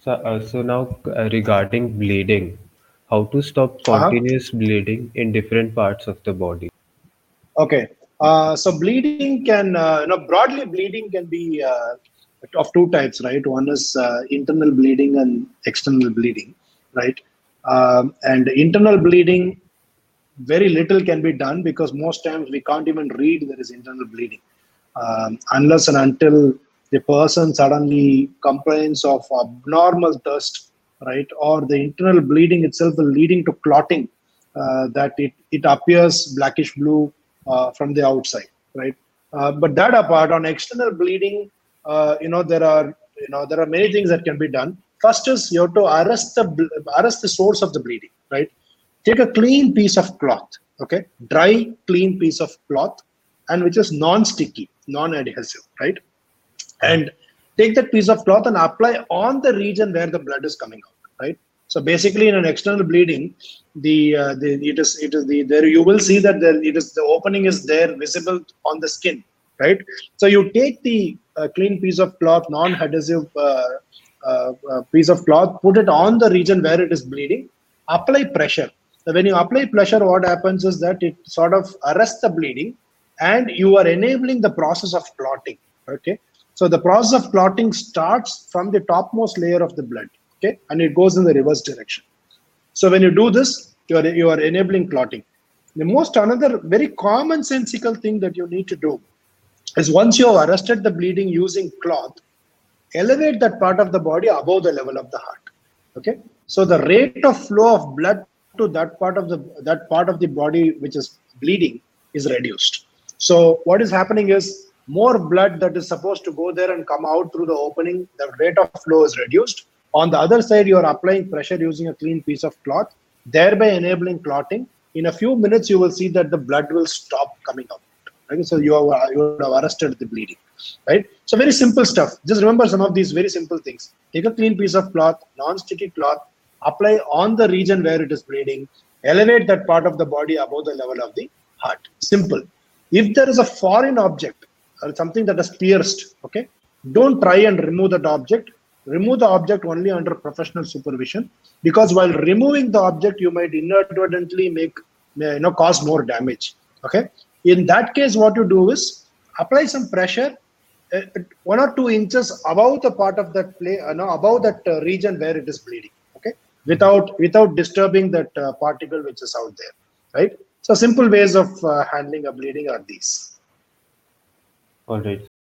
So, uh, so now uh, regarding bleeding, how to stop Uh-huh. continuous bleeding in different parts of the body? Okay. Uh, so bleeding can, uh, you know, broadly bleeding can be uh, of two types, right? One is uh, internal bleeding and external bleeding, right? Um, and internal bleeding, very little can be done because most times we can't even read there is internal bleeding um, unless and until the person suddenly complains of abnormal thirst, right? Or the internal bleeding itself leading to clotting uh, that it, it appears blackish blue uh, from the outside, right? Uh, but that apart, on external bleeding, uh, you know there are you know there are many things that can be done. First is you have to arrest the arrest the source of the bleeding, right? Take a clean piece of cloth, okay, dry clean piece of cloth, and which is non-sticky, non-adhesive, right? And take that piece of cloth and apply on the region where the blood is coming out, right? So basically, in an external bleeding, the uh, the it is it is the there you will see that there it is the opening is there visible on the skin, right? So you take the uh, clean piece of cloth, non-adhesive uh, uh, uh, piece of cloth, put it on the region where it is bleeding, apply pressure. So when you apply pressure, what happens is that it sort of arrests the bleeding, and you are enabling the process of clotting. Okay, so the process of clotting starts from the topmost layer of the blood, okay, and it goes in the reverse direction. So when you do this, you are you are enabling clotting. The most another very commonsensical thing that you need to do is once you have arrested the bleeding using cloth, elevate that part of the body above the level of the heart. Okay, so the rate of flow of blood to that part of the that part of the body which is bleeding is reduced. So what is happening is more blood that is supposed to go there and come out through the opening, the rate of flow is reduced. On the other side, you are applying pressure using a clean piece of cloth, thereby enabling clotting. In a few minutes, you will see that the blood will stop coming out. Right? So you have, you have arrested the bleeding. Right? So very simple stuff. Just remember some of these very simple things. Take a clean piece of cloth, non-sticky cloth, apply on the region where it is bleeding, elevate that part of the body above the level of the heart. Simple. If there is a foreign object or something that is pierced, okay, don't try and remove that object. Remove the object only under professional supervision because while removing the object, you might inadvertently make you know cause more damage. Okay. In that case, what you do is apply some pressure uh, one or two inches above the part of that play, uh, no, above that uh, region where it is bleeding. Okay, without without disturbing that uh, particle which is out there. Right. So simple ways of uh, handling a bleeding are these. All right.